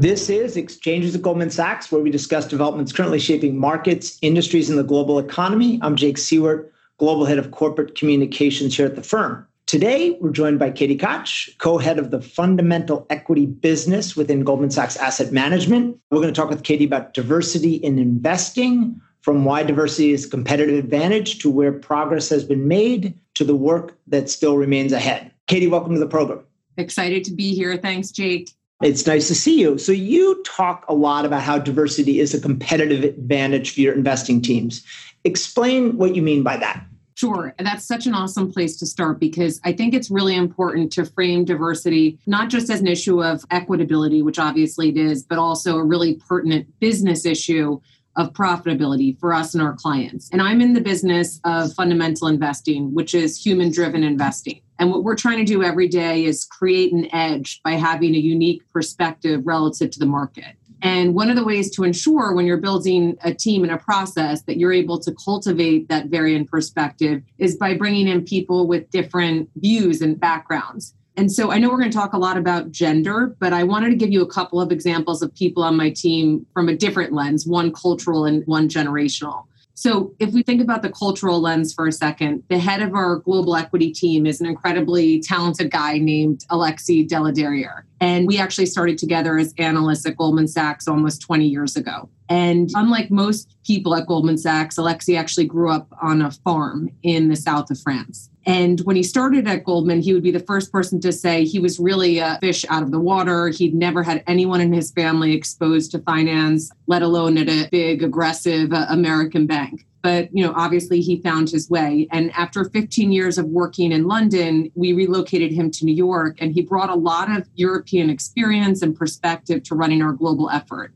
This is Exchanges at Goldman Sachs, where we discuss developments currently shaping markets, industries, and the global economy. I'm Jake Siewert, Global Head of Corporate Communications here at the firm. Today, we're joined by Katie Koch, co head of the fundamental equity business within Goldman Sachs Asset Management. We're going to talk with Katie about diversity in investing, from why diversity is a competitive advantage to where progress has been made to the work that still remains ahead. Katie, welcome to the program. Excited to be here. Thanks, Jake. It's nice to see you. So, you talk a lot about how diversity is a competitive advantage for your investing teams. Explain what you mean by that. Sure. That's such an awesome place to start because I think it's really important to frame diversity not just as an issue of equitability, which obviously it is, but also a really pertinent business issue of profitability for us and our clients. And I'm in the business of fundamental investing, which is human driven investing. And what we're trying to do every day is create an edge by having a unique perspective relative to the market. And one of the ways to ensure when you're building a team and a process that you're able to cultivate that variant perspective is by bringing in people with different views and backgrounds. And so I know we're going to talk a lot about gender, but I wanted to give you a couple of examples of people on my team from a different lens, one cultural and one generational. So, if we think about the cultural lens for a second, the head of our global equity team is an incredibly talented guy named Alexi Deladerrière. And we actually started together as analysts at Goldman Sachs almost 20 years ago. And unlike most people at Goldman Sachs, Alexi actually grew up on a farm in the south of France. And when he started at Goldman, he would be the first person to say he was really a fish out of the water. He'd never had anyone in his family exposed to finance, let alone at a big, aggressive uh, American bank. But you know obviously he found his way. And after 15 years of working in london we relocated him to new york and he brought a lot of european experience and perspective to running our global effort.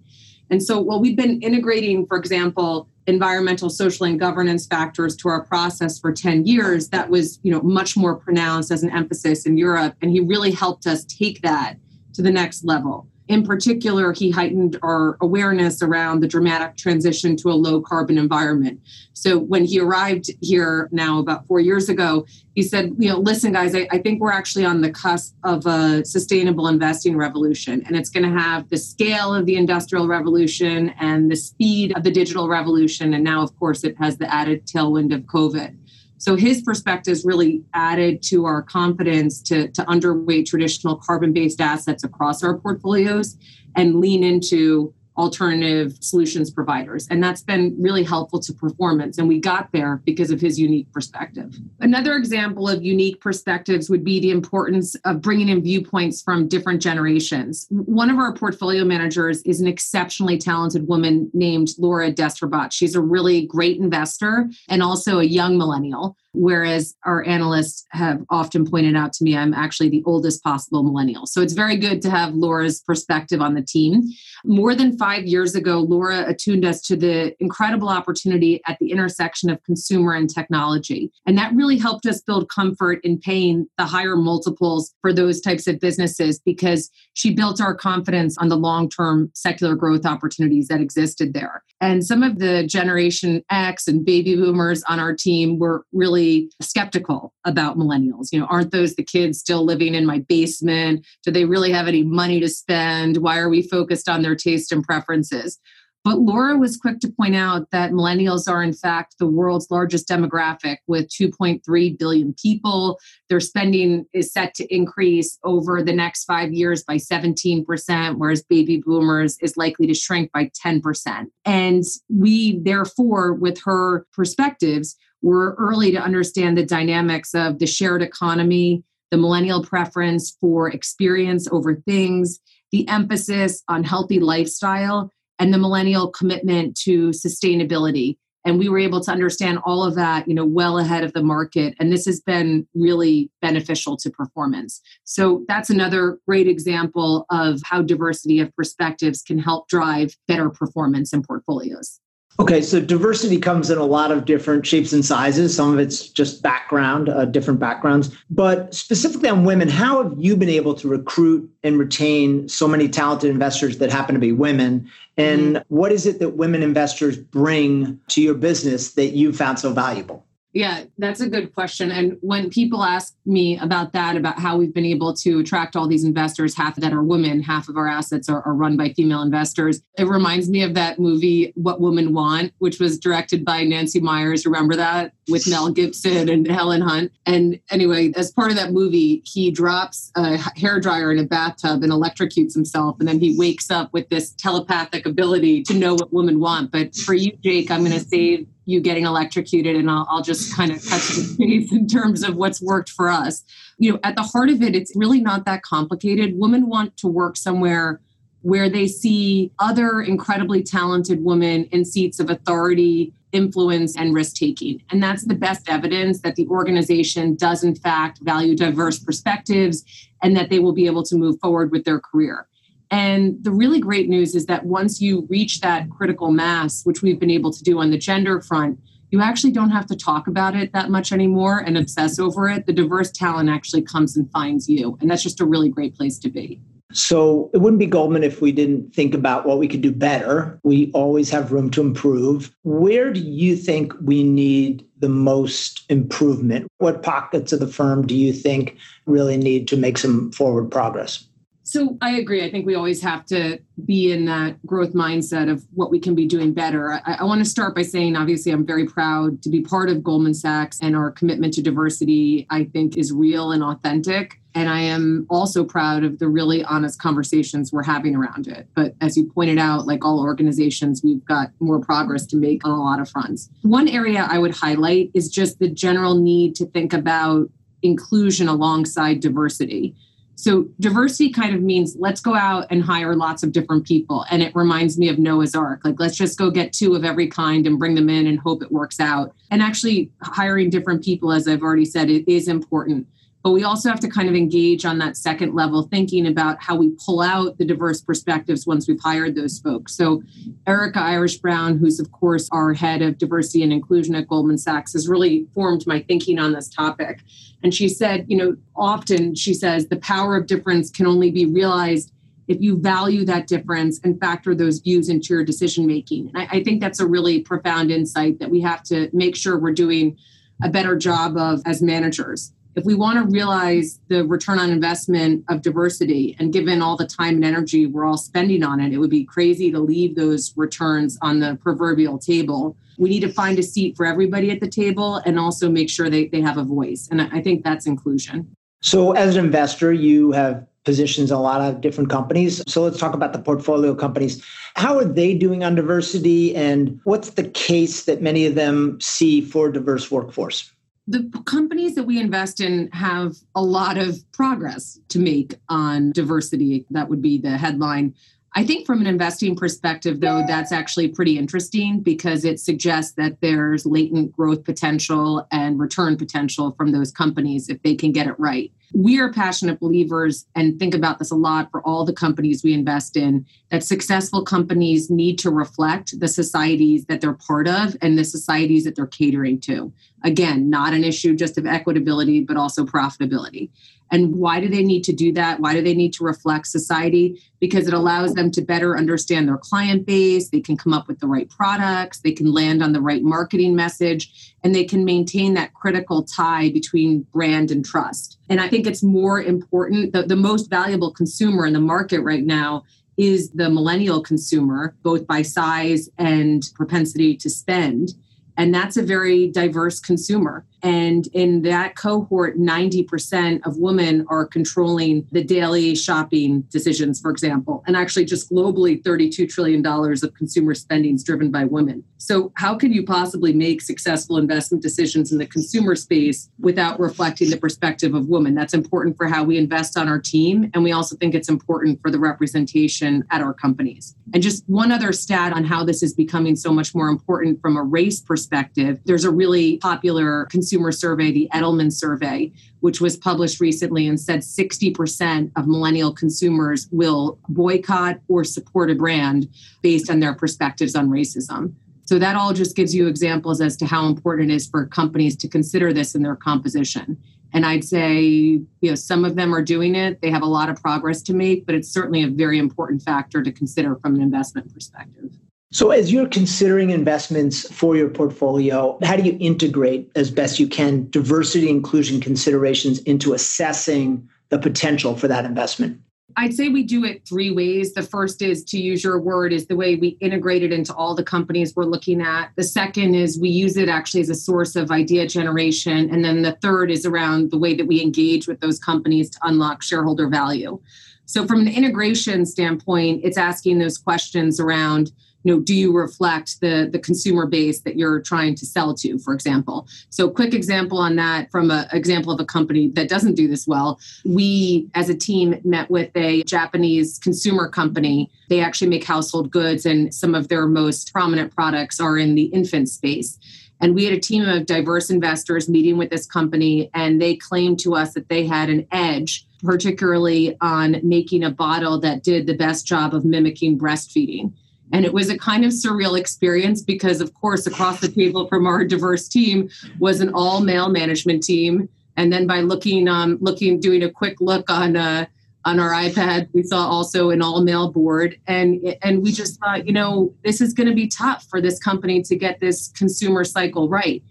And so while we've been integrating for example environmental social and governance factors to our process for 10 years that was you know much more pronounced as an emphasis in europe. And he really helped us take that to the next level in particular, he heightened our awareness around the dramatic transition to a low carbon environment. So when he arrived here now about four years ago, he said, you know, listen, guys, I, I think we're actually on the cusp of a sustainable investing revolution. And it's going to have the scale of the industrial revolution and the speed of the digital revolution. And now, of course, it has the added tailwind of COVID. So his perspectives really added to our confidence to, to underweight traditional carbon based assets across our portfolios and lean into alternative solutions providers. And that's been really helpful to performance. And we got there because of his unique perspective. Another example of unique perspectives would be the importance of bringing in viewpoints from different generations. One of our portfolio managers is an exceptionally talented woman named Laura Destribats. She's a really great investor and also a young millennial. Whereas our analysts have often pointed out to me, I'm actually the oldest possible millennial. So it's very good to have Laura's perspective on the team. More than five years ago, Laura attuned us to the incredible opportunity at the intersection of consumer and technology. And that really helped us build comfort in paying the higher multiples for those types of businesses because she built our confidence on the long term secular growth opportunities that existed there. And some of the Generation X and baby boomers on our team were really skeptical about millennials. You know, aren't those the kids still living in my basement? Do they really have any money to spend? Why are we focused on their taste and preferences? But Laura was quick to point out that millennials are, in fact, the world's largest demographic with 2.3 billion people. Their spending is set to increase over the next five years by 17%, whereas baby boomers is likely to shrink by 10%. And we, therefore, with her perspectives, were early to understand the dynamics of the shared economy, the millennial preference for experience over things, the emphasis on healthy lifestyle, and the millennial commitment to sustainability. And we were able to understand all of that you know well ahead of the market. And this has been really beneficial to performance. So that's another great example of how diversity of perspectives can help drive better performance in portfolios Okay, so diversity comes in a lot of different shapes and sizes. Some of it's just background, uh, different backgrounds. But specifically on women, how have you been able to recruit and retain so many talented investors that happen to be women? And mm-hmm. what is it that women investors bring to your business that you found so valuable? Yeah, that's a good question. And when people ask me about that, about how we've been able to attract all these investors, half of that are women, half of our assets are, are, run by female investors, it reminds me of that movie, What Women Want, which was directed by Nancy Meyers. Remember that? With Mel Gibson and Helen Hunt. And anyway, as part of that movie, he drops a hair dryer in a bathtub and electrocutes himself. And then he wakes up with this telepathic ability to know what women want. But for you, Jake, I'm going to save you getting electrocuted and I'll, I'll just kind of cut to the chase in terms of what's worked for us. You know at the heart of it it's really not that complicated. Women want to work somewhere where they see other incredibly talented women in seats of authority influence and risk taking and that's the best evidence that the organization does in fact value diverse perspectives and that they will be able to move forward with their career and the really great news is that once you reach that critical mass, which we've been able to do on the gender front, you actually don't have to talk about it that much anymore and obsess over it. The diverse talent actually comes and finds you. And that's just a really great place to be. So it wouldn't be Goldman if we didn't think about what we could do better. We always have room to improve. Where do you think we need the most improvement? What pockets of the firm do you think really need to make some forward progress? So I agree. I think we always have to be in that growth mindset of what we can be doing better. I, I, want to start by saying, obviously, I'm very proud to be part of Goldman Sachs and our commitment to diversity, I think, is real and authentic. And I am also proud of the really honest conversations we're having around it. But as you pointed out, like all organizations, we've got more progress to make on a lot of fronts. One area I would highlight is just the general need to think about inclusion alongside diversity. So diversity kind of means let's go out and hire lots of different people. And it reminds me of Noah's Ark. Like, let's just go get two of every kind and bring them in and hope it works out. And actually, hiring different people, as I've already said, it is important. But we also have to kind of engage on that second level, thinking about how we pull out the diverse perspectives once we've hired those folks. So, Erica Irish Brown, who's of course our head of diversity and inclusion at Goldman Sachs, has really formed my thinking on this topic. And she said, you know, often she says the power of difference can only be realized if you value that difference and factor those views into your decision making. And I, I think that's a really profound insight that we have to make sure we're doing a better job of as managers if we want to realize the return on investment of diversity and given all the time and energy we're all spending on it, it would be crazy to leave those returns on the proverbial table. We need to find a seat for everybody at the table and also make sure they, they have a voice. And I think that's inclusion. So, as an investor, you have positions in a lot of different companies. So, let's talk about the portfolio companies. How are they doing on diversity, and what's the case that many of them see for a diverse workforce? The companies that we invest in have a lot of progress to make on diversity. That would be the headline. I think from an investing perspective, though, that's actually pretty interesting because it suggests that there's latent growth potential and return potential from those companies if they can get it right. We are passionate believers and think about this a lot for all the companies we invest in that successful companies need to reflect the societies that they're part of and the societies that they're catering to. Again, not an issue just of equitability, but also profitability. And why do they need to do that? Why do they need to reflect society? Because it allows them to better understand their client base. They can come up with the right products. They can land on the right marketing message. And they can maintain that critical tie between brand and trust. And I think it's more important. The, the most valuable consumer in the market right now is the millennial consumer, both by size and propensity to spend. And that's a very diverse consumer. And in that cohort, 90% of women are controlling the daily shopping decisions, for example. And actually, just globally, $32 trillion of consumer spending is driven by women. So, how can you possibly make successful investment decisions in the consumer space without reflecting the perspective of women? That's important for how we invest on our team. And we also think it's important for the representation at our companies. And just one other stat on how this is becoming so much more important from a race perspective there's a really popular consumer consumer survey, the Edelman survey, which was published recently and said 60% of millennial consumers will boycott or support a brand based on their perspectives on racism. So that all just gives you examples as to how important it is for companies to consider this in their composition. And I'd say, you know, some of them are doing it. They have a lot of progress to make, but it's certainly a very important factor to consider from an investment perspective. So, as you're considering investments for your portfolio, how do you integrate as best you can diversity inclusion considerations into assessing the potential for that investment? I'd say we do it three ways. The first is to use your word, is the way we integrate it into all the companies we're looking at. The second is we use it actually as a source of idea generation. And then the third is around the way that we engage with those companies to unlock shareholder value. So, from an integration standpoint, it's asking those questions around you know do you reflect the the consumer base that you're trying to sell to for example? So quick example on that from an example of a company that doesn't do this well we as a team met with a japanese consumer company. They actually make household goods and some of their most prominent products are in the infant space and we had a team of diverse investors meeting with this company and they claimed to us that they had an edge particularly on making a bottle that did the best job of mimicking breastfeeding and it was a kind of surreal experience because, of course, across the table from our diverse team was an all male management team. And then by looking, um, looking, doing a quick look on, uh, on our iPad, we saw also an all male board. And, and we just thought, you know, this is going to be tough for this company to get this consumer cycle right.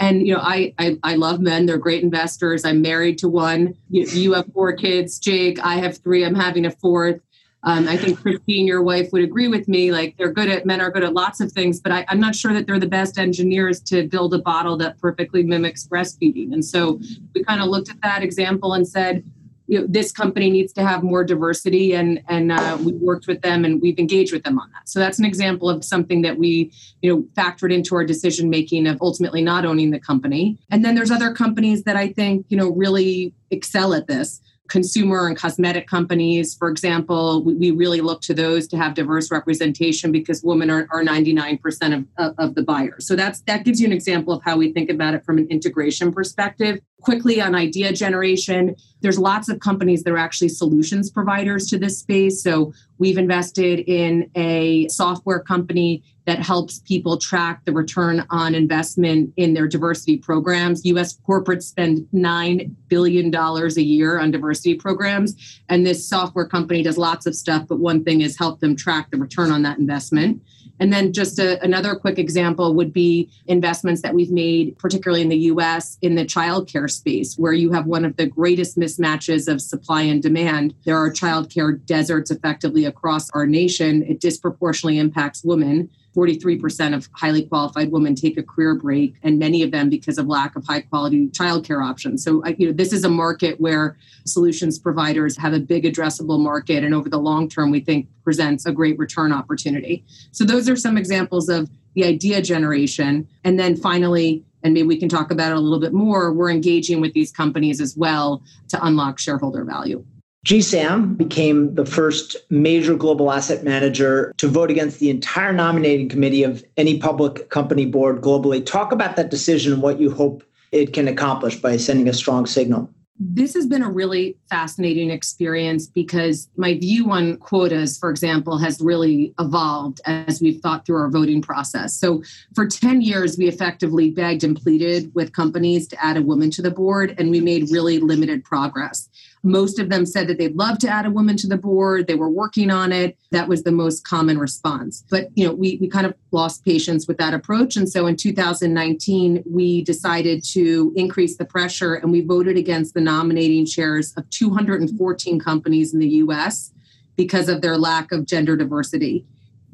And you know, I, I, I love men; they're great investors. I'm married to one. You, you have four kids, Jake. I have three. I'm having a fourth. Um, I think Christine, your wife, would agree with me. Like they're good at men are good at lots of things, but I, am not sure that they're the best engineers to build a bottle that perfectly mimics breastfeeding. And so we kind of looked at that example and said, you know, this company needs to have more diversity, and and uh, we worked with them and we've engaged with them on that. So that's an example of something that we you know factored into our decision making of ultimately not owning the company. And then there's other companies that I think you know really excel at this consumer and cosmetic companies, for example, we, we, really look to those to have diverse representation because women are, are 99% of, of, of the buyers. So that's that gives you an example of how we think about it from an integration perspective. Quickly on idea generation, there's lots of companies that are actually solutions providers to this space. So we've invested in a software company that helps people track the return on investment in their diversity programs. US corporates spend $9 billion a year on diversity programs. And this software company does lots of stuff, but one thing is help them track the return on that investment. And then just a, another quick example would be investments that we've made, particularly in the US, in the childcare space, where you have one of the greatest mismatches of supply and demand. There are childcare deserts effectively across our nation. It disproportionately impacts women. 43% of highly qualified women take a career break, and many of them because of lack of high quality childcare options. So, you know, this is a market where solutions providers have a big addressable market, and over the long term, we think presents a great return opportunity. So, those are some examples of the idea generation. And then finally, and maybe we can talk about it a little bit more, we're engaging with these companies as well to unlock shareholder value. GSAM became the first major global asset manager to vote against the entire nominating committee of any public company board globally. Talk about that decision and what you hope it can accomplish by sending a strong signal. This has been a really fascinating experience because my view on quotas, for example, has really evolved as we've thought through our voting process. So, for 10 years, we effectively begged and pleaded with companies to add a woman to the board, and we made really limited progress. Most of them said that they'd love to add a woman to the board. They were working on it. That was the most common response. But you know, we, we kind of lost patience with that approach. And so in 2019, we decided to increase the pressure and we voted against the nominating chairs of 214 companies in the US because of their lack of gender diversity.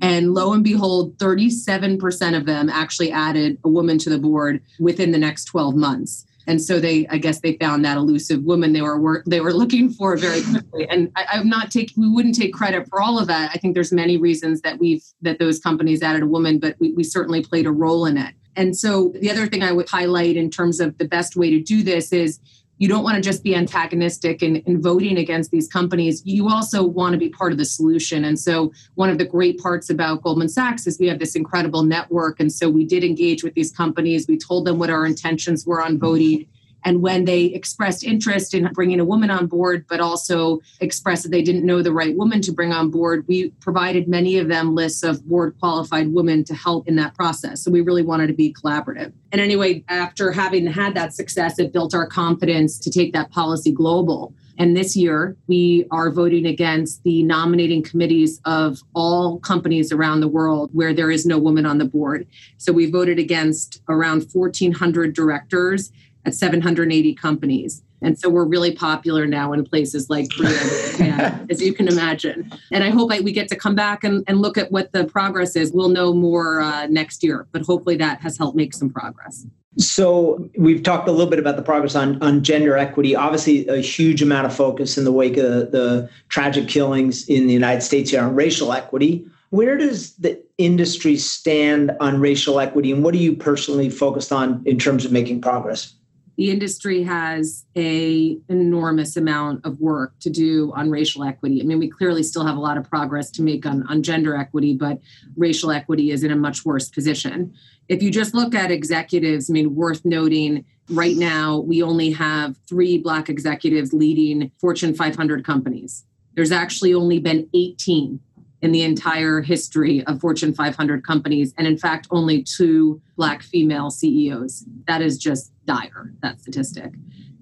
And lo and behold, 37% of them actually added a woman to the board within the next 12 months and so they i guess they found that elusive woman they were they were looking for very quickly. And I, i'm not taking we wouldn't take credit for all of that. I think there's many reasons that we've that those companies added a woman but we, we certainly played a role in it. And so the other thing i would highlight in terms of the best way to do this is you don't want to just be antagonistic in voting against these companies. You also want to be part of the solution. And so, one of the great parts about Goldman Sachs is we have this incredible network. And so, we did engage with these companies. We told them what our intentions were on voting. And when they expressed interest in bringing a woman on board, but also expressed that they didn't know the right woman to bring on board, we provided many of them lists of board qualified women to help in that process. So we really wanted to be collaborative. And anyway, after having had that success, it built our confidence to take that policy global. And this year, we are voting against the nominating committees of all companies around the world where there is no woman on the board. So we voted against around 1,400 directors at 780 companies. And so we're really popular now in places like Korea Japan, as you can imagine. And I hope I, we get to come back and, and, look at what the progress is. We'll know more uh, next year, but hopefully that has helped make some progress. So we've talked a little bit about the progress on, on gender equity. Obviously, a huge amount of focus in the wake of the, the tragic killings in the United States here on racial equity. Where does the industry stand on racial equity, and what are you personally focused on in terms of making progress? The industry has a enormous amount of work to do on racial equity. I mean, we clearly still have a lot of progress to make on, on gender equity, but racial equity is in a much worse position. If you just look at executives, I mean, worth noting right now, we only have three Black executives leading Fortune 500 companies. There's actually only been 18 in the entire history of Fortune 500 companies, and in fact, only two Black female CEOs. That is just dire, that statistic.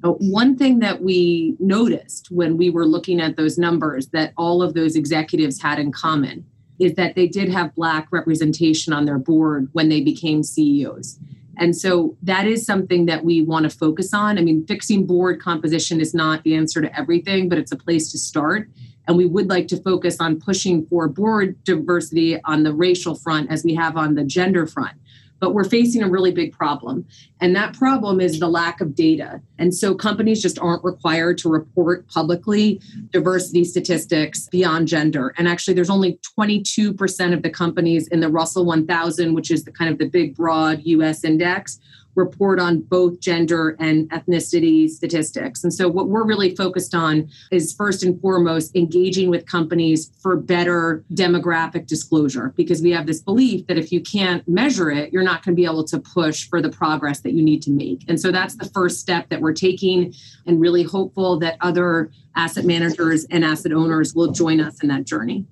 Now, one thing that we noticed when we were looking at those numbers that all of those executives had in common is that they did have Black representation on their board when they became CEOs. And so that is something that we want to focus on. I mean, fixing board composition is not the answer to everything, but it's a place to start. And we would like to focus on pushing for board diversity on the racial front as we have on the gender front. But we're facing a really big problem. And that problem is the lack of data. And so companies just aren't required to report publicly diversity statistics beyond gender. And actually, there's only 22% of the companies in the Russell 1000, which is the kind of the big, broad US index, report on both gender and ethnicity statistics. And so, what we're really focused on is first and foremost engaging with companies for better demographic disclosure, because we have this belief that if you can't measure it, you're not going to be able to push for the progress that you need to make. And so, that's the first step that we're taking, and really hopeful that other asset managers and asset owners will join us in that journey.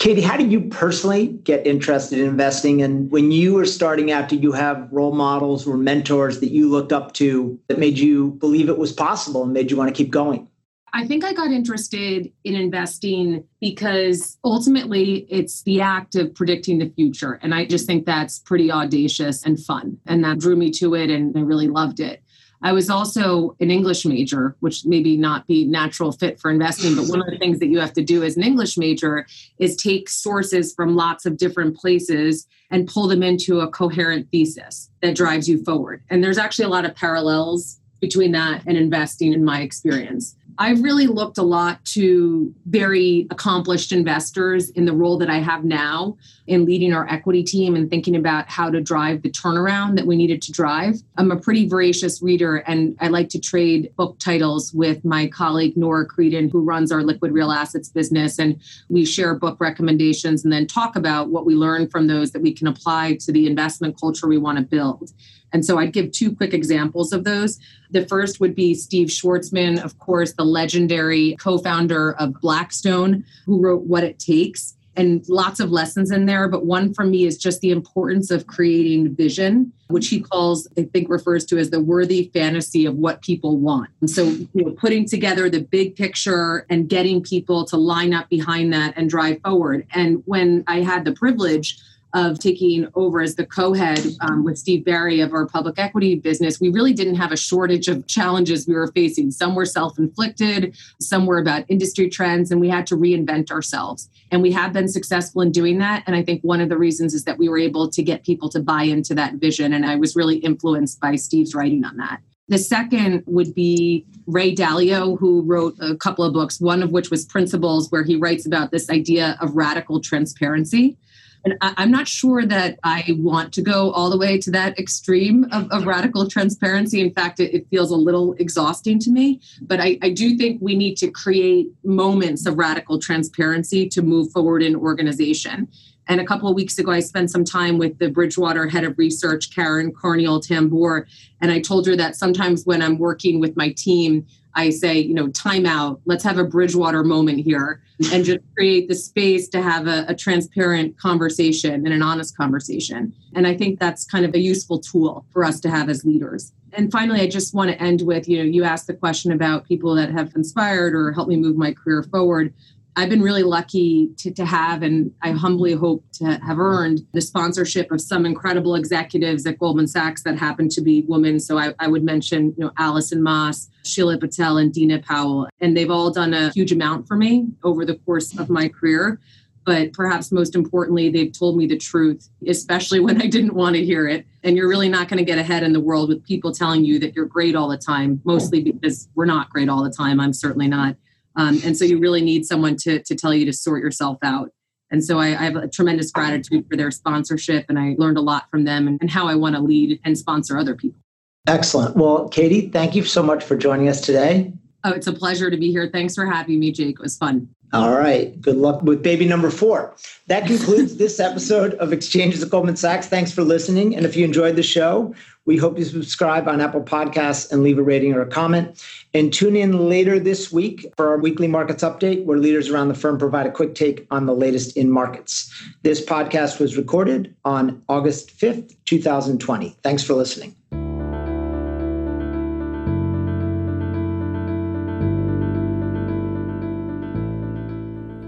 Katie, how did you personally get interested in investing? And when you were starting out, did you have role models or mentors that you looked up to that made you believe it was possible and made you want to keep going? I think I got interested in investing because ultimately it's the act of predicting the future. And I just think that's pretty audacious and fun. And that drew me to it, and I really loved it. I was also an English major, which maybe not be natural fit for investing, but one of the things that you have to do as an English major is take sources from lots of different places and pull them into a coherent thesis that drives you forward. And there's actually a lot of parallels between that and investing in my experience. I've really looked a lot to very accomplished investors in the role that I have now in leading our equity team and thinking about how to drive the turnaround that we needed to drive. I'm a pretty voracious reader and I like to trade book titles with my colleague Nora Creedon, who runs our liquid real assets business. And we share book recommendations and then talk about what we learned from those that we can apply to the investment culture we want to build. And so I'd give two quick examples of those. The first would be Steve Schwarzman, of course, the legendary co founder of Blackstone, who wrote What It Takes. And lots of lessons in there, but one for me is just the importance of creating vision, which he calls, I think, refers to as the worthy fantasy of what people want. And so, you know, putting together the big picture and getting people to line up behind that and drive forward. And when I had the privilege of taking over as the co-head um, with Steve Barry of our public equity business, we really didn't have a shortage of challenges we were facing. Some were self-inflicted, some were about industry trends, and we had to reinvent ourselves. And we have been successful in doing that. And I think one of the reasons is that we were able to get people to buy into that vision. And I was really influenced by Steve's writing on that. The second would be Ray Dalio, who wrote a couple of books, one of which was Principles, where he writes about this idea of radical transparency. And I, am not sure that I want to go all the way to that extreme of, of radical transparency. In fact, it, it, feels a little exhausting to me. But I, I do think we need to create moments of radical transparency to move forward in organization. And a couple of weeks ago, I spent some time with the Bridgewater head of research, Karen Karniol Tambour. And I told her that sometimes when I'm working with my team, I say, you know, time out, let's have a Bridgewater moment here and just create the space to have a, a, transparent conversation and an honest conversation. And I think that's kind of a useful tool for us to have as leaders. And finally, I just want to end with, you know, you asked the question about people that have inspired or helped me move my career forward. I've been really lucky to, to have, and I humbly hope to have earned the sponsorship of some incredible executives at Goldman Sachs that happen to be women. So I, I would mention, you know, Alison Mass, Sheila Patel, and Dina Powell. And they've all done a huge amount for me over the course of my career. But perhaps most importantly, they've told me the truth, especially when I didn't want to hear it. And you're really not going to get ahead in the world with people telling you that you're great all the time, mostly because we're not great all the time. I'm certainly not. Um, and so you really need someone to, to tell you to sort yourself out. And so I, I, have a tremendous gratitude for their sponsorship, and I learned a lot from them and, and how I want to lead and sponsor other people. Excellent. Well, Katie, thank you so much for joining us today. Oh, it's a pleasure to be here. Thanks for having me, Jake. It was fun. All right. Good luck with baby number four. That concludes this episode of Exchanges at Goldman Sachs. Thanks for listening. And if you enjoyed the show, we hope you subscribe on Apple Podcasts and leave a rating or a comment. And tune in later this week for our weekly markets update, where leaders around the firm provide a quick take on the latest in markets. This podcast was recorded on August 5th, 2020. Thanks for listening.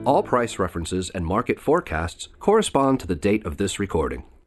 All price references and market forecasts correspond to the date of this recording.